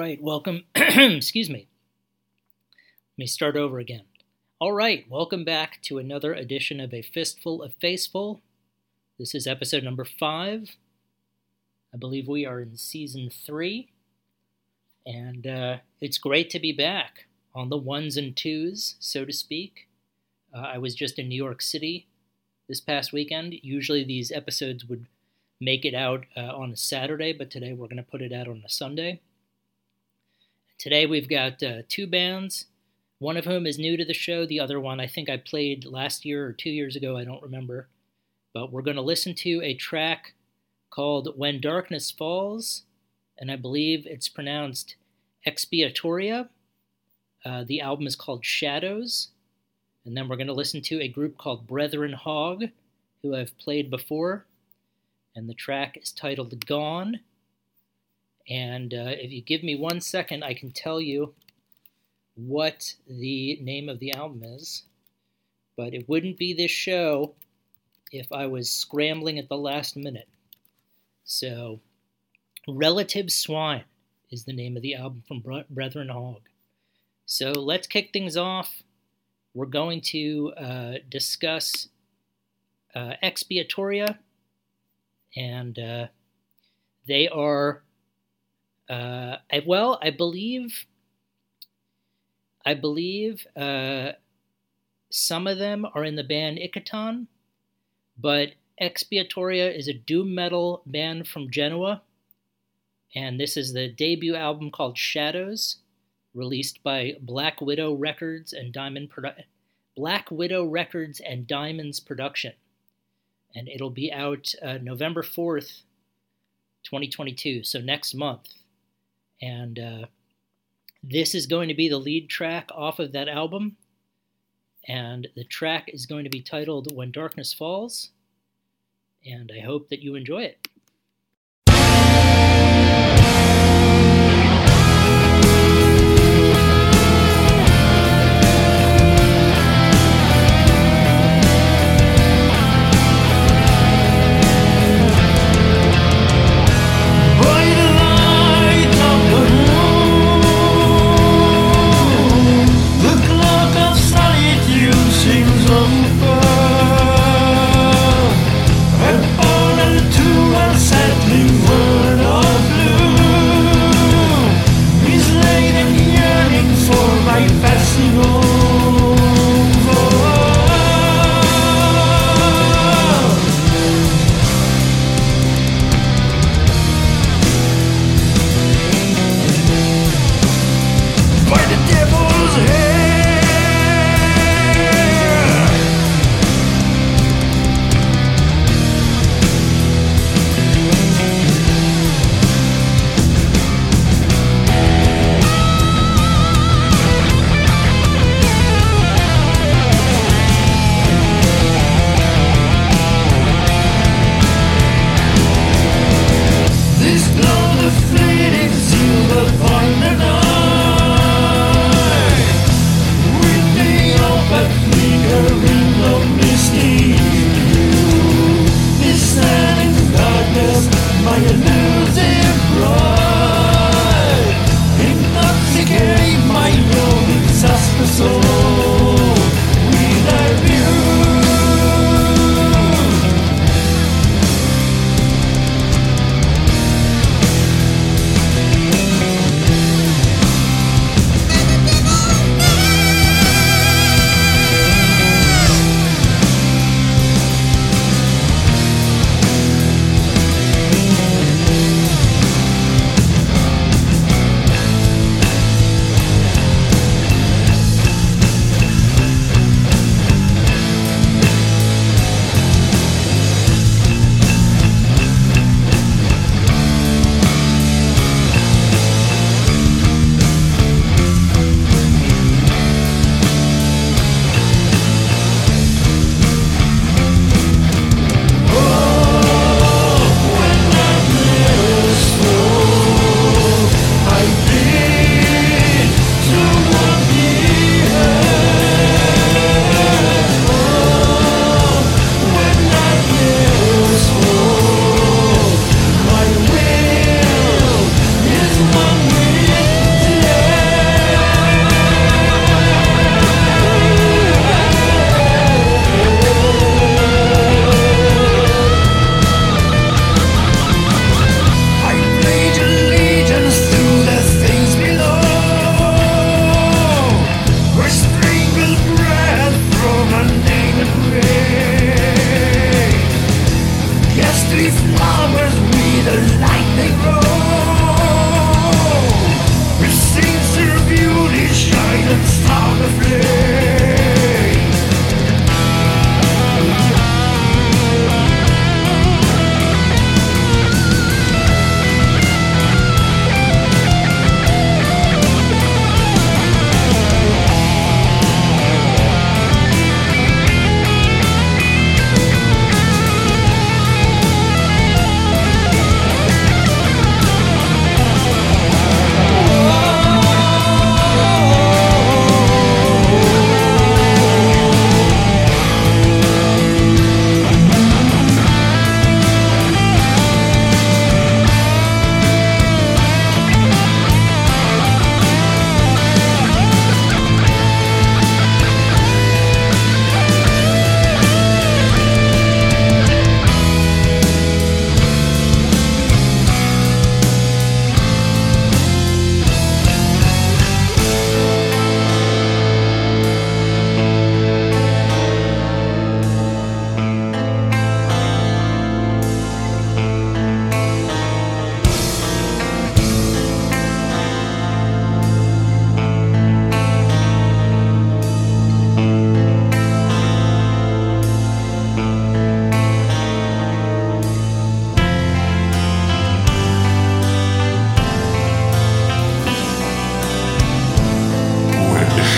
Right, welcome. Excuse me. Let me start over again. All right, welcome back to another edition of A Fistful of Faceful. This is episode number five. I believe we are in season three. And uh, it's great to be back on the ones and twos, so to speak. Uh, I was just in New York City this past weekend. Usually these episodes would make it out uh, on a Saturday, but today we're going to put it out on a Sunday. Today we've got uh, two bands, one of whom is new to the show. The other one I think I played last year or two years ago, I don't remember. But we're going to listen to a track called When Darkness Falls, and I believe it's pronounced Expiatoria. Uh, the album is called Shadows. And then we're going to listen to a group called Brethren Hogg, who I've played before. And the track is titled Gone. And uh, if you give me one second, I can tell you what the name of the album is. But it wouldn't be this show if I was scrambling at the last minute. So, Relative Swine is the name of the album from Brethren Hogg. So, let's kick things off. We're going to uh, discuss uh, Expiatoria, and uh, they are uh, I, well, I believe, I believe uh, some of them are in the band Ikaton, but Expiatoria is a doom metal band from Genoa, and this is the debut album called Shadows, released by Black Widow Records and Diamond Produ- Black Widow Records and Diamonds Production, and it'll be out uh, November fourth, 2022, so next month. And uh, this is going to be the lead track off of that album. And the track is going to be titled When Darkness Falls. And I hope that you enjoy it.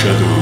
shadow.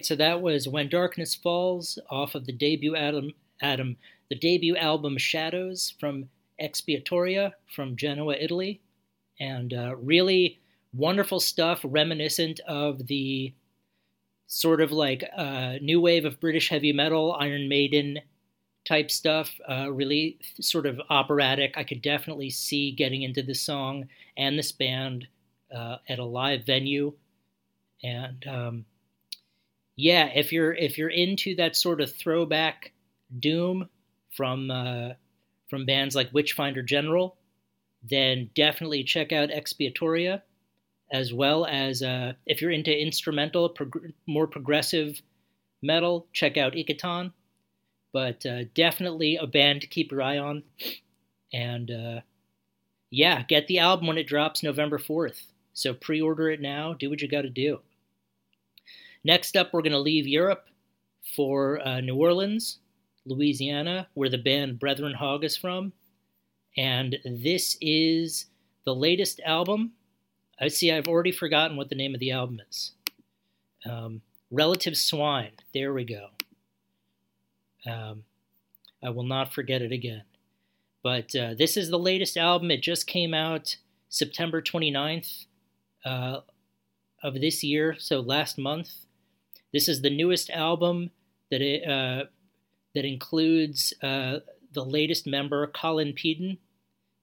Right, so that was When Darkness Falls off of the debut Adam Adam the debut album Shadows from Expiatoria from Genoa, Italy, and uh, really wonderful stuff, reminiscent of the sort of like uh, new wave of British heavy metal, Iron Maiden type stuff. Uh, really sort of operatic. I could definitely see getting into this song and this band uh, at a live venue, and um, yeah, if you're if you're into that sort of throwback doom from uh, from bands like Witchfinder General, then definitely check out Expiatoria, as well as uh, if you're into instrumental, prog- more progressive metal, check out Ikaton. But uh, definitely a band to keep your eye on. And uh, yeah, get the album when it drops November 4th. So pre order it now, do what you got to do. Next up, we're going to leave Europe for uh, New Orleans, Louisiana, where the band Brethren Hogg is from. And this is the latest album. I see I've already forgotten what the name of the album is. Um, Relative Swine. There we go. Um, I will not forget it again. But uh, this is the latest album. It just came out September 29th uh, of this year, so last month. This is the newest album that it, uh, that includes uh, the latest member, Colin Peden,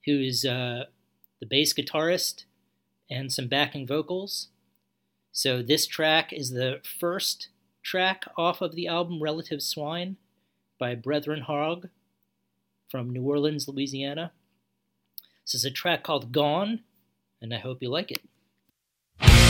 who's uh, the bass guitarist and some backing vocals. So this track is the first track off of the album Relative Swine by Brethren Hogg from New Orleans, Louisiana. This is a track called Gone, and I hope you like it.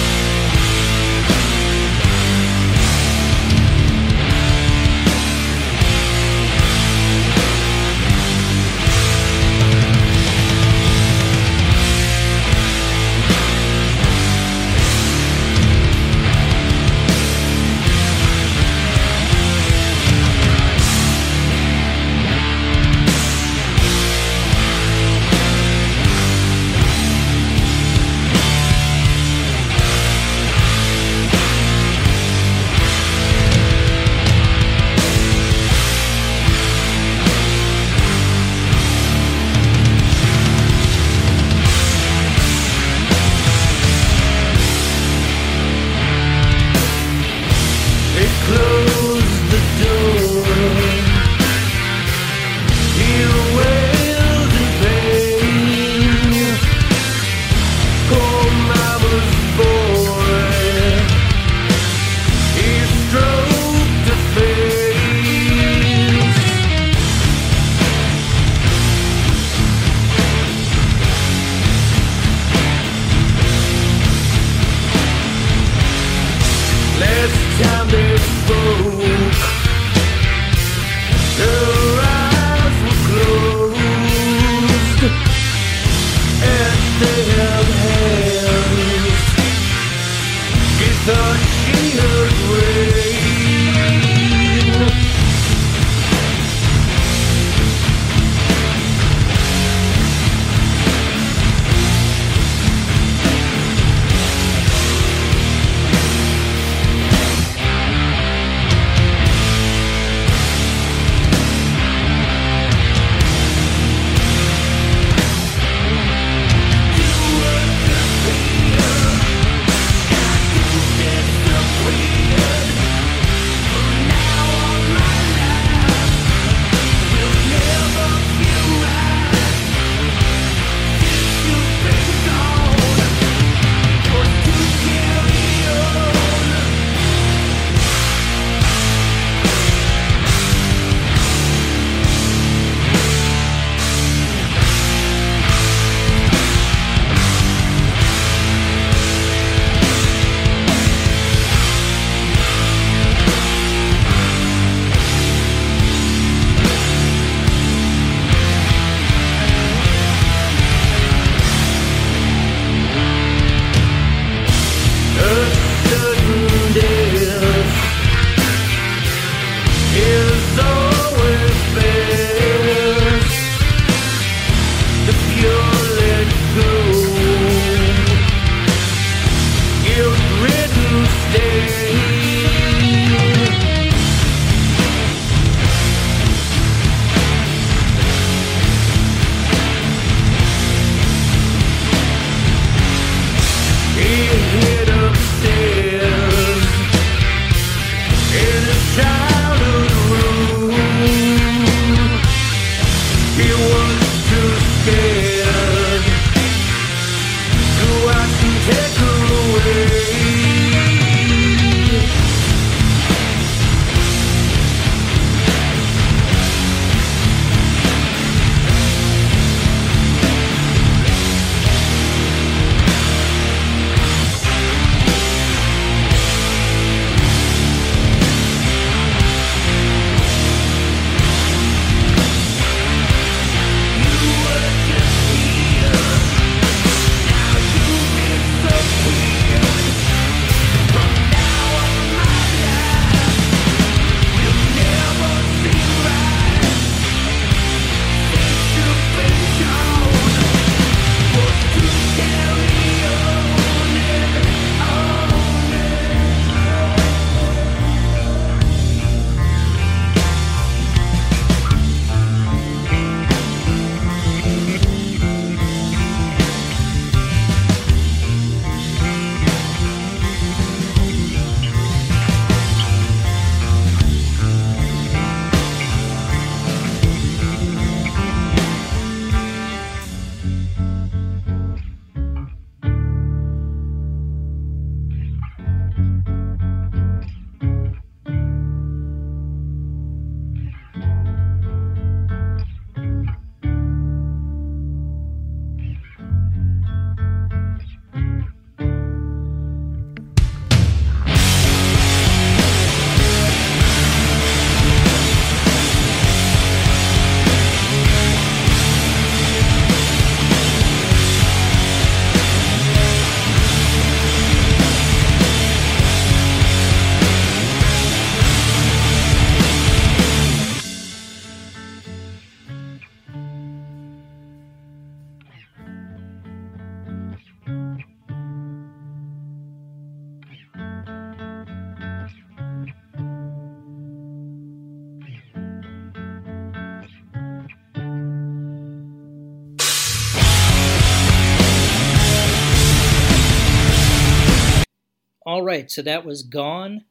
All right, so that was Gone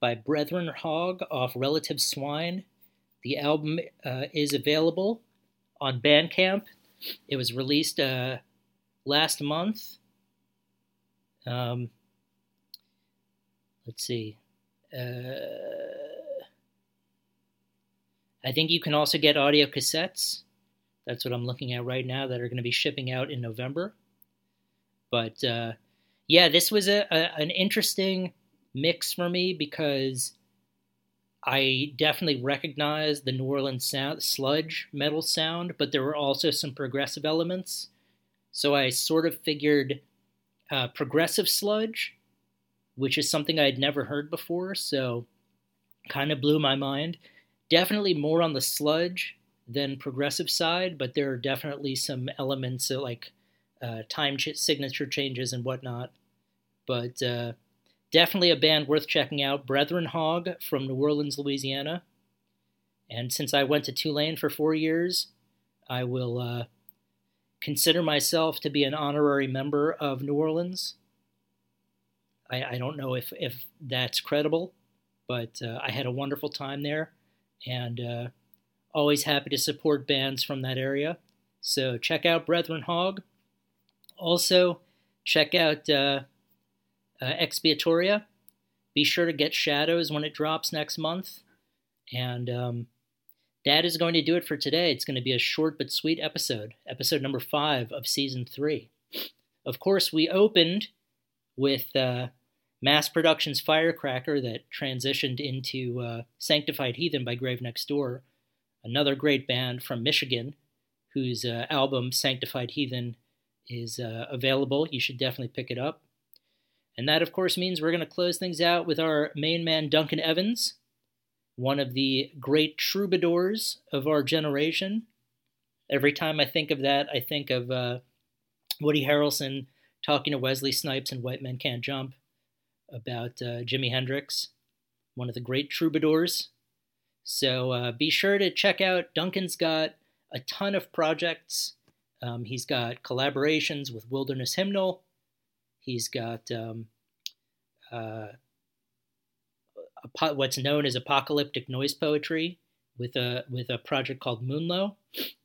by Brethren Hogg off Relative Swine. The album uh, is available on Bandcamp. It was released uh, last month. Um, let's see. Uh, I think you can also get audio cassettes. That's what I'm looking at right now that are going to be shipping out in November. But uh, yeah, this was a, a, an interesting mix for me because I definitely recognized the New Orleans sound, sludge metal sound, but there were also some progressive elements. So I sort of figured uh, progressive sludge, which is something I had never heard before. So kind of blew my mind. Definitely more on the sludge than progressive side, but there are definitely some elements of like uh, time ch- signature changes and whatnot. But uh, definitely a band worth checking out. Brethren Hogg from New Orleans, Louisiana. And since I went to Tulane for four years, I will uh, consider myself to be an honorary member of New Orleans. I, I don't know if, if that's credible, but uh, I had a wonderful time there and uh, always happy to support bands from that area. So check out Brethren Hogg. Also, check out uh, uh, Expiatoria. Be sure to get Shadows when it drops next month. And um, that is going to do it for today. It's going to be a short but sweet episode, episode number five of season three. Of course, we opened with uh, Mass Production's Firecracker that transitioned into uh, Sanctified Heathen by Grave Next Door, another great band from Michigan whose uh, album Sanctified Heathen is uh, available. You should definitely pick it up. And that, of course, means we're going to close things out with our main man, Duncan Evans, one of the great troubadours of our generation. Every time I think of that, I think of uh, Woody Harrelson talking to Wesley Snipes in White Men Can't Jump about uh, Jimi Hendrix, one of the great troubadours. So uh, be sure to check out Duncan's got a ton of projects. Um, he's got collaborations with Wilderness Hymnal. He's got um, uh, what's known as apocalyptic noise poetry with a with a project called Moonlow,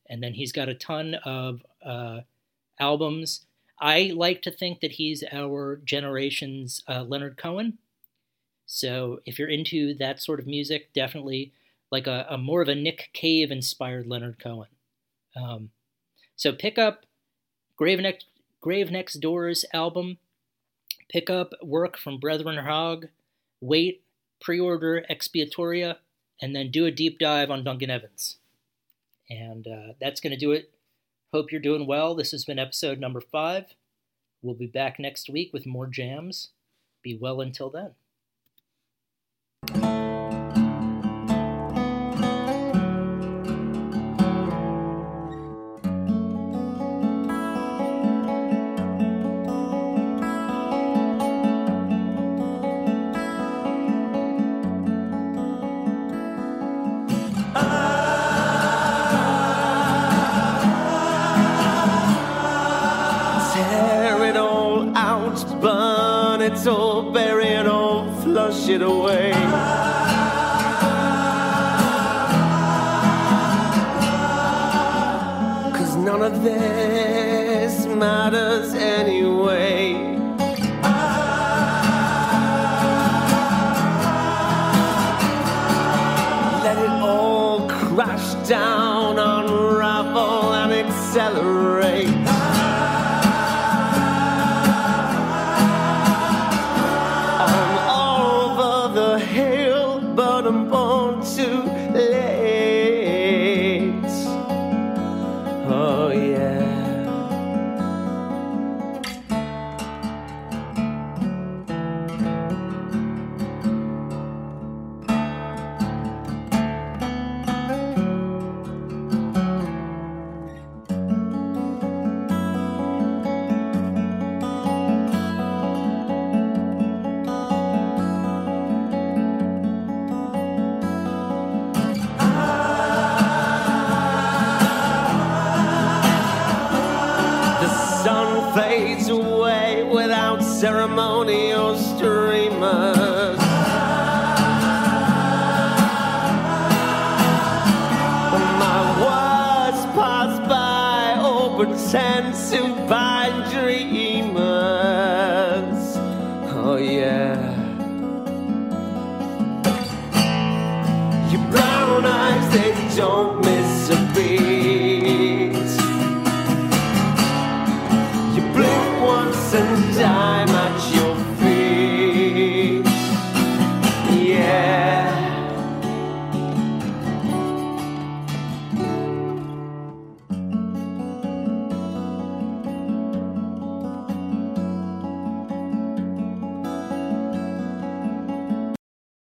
and then he's got a ton of uh, albums. I like to think that he's our generation's uh, Leonard Cohen. So if you're into that sort of music, definitely like a, a more of a Nick Cave inspired Leonard Cohen. Um, so pick up Grave Next, Grave Next Door's album Pick up work from Brethren Hogg, wait, pre order Expiatoria, and then do a deep dive on Duncan Evans. And uh, that's going to do it. Hope you're doing well. This has been episode number five. We'll be back next week with more jams. Be well until then. It away. Cause none of this matters anyway. Let it all crash down, pretend to by dreamers. Oh yeah. Your brown eyes, they don't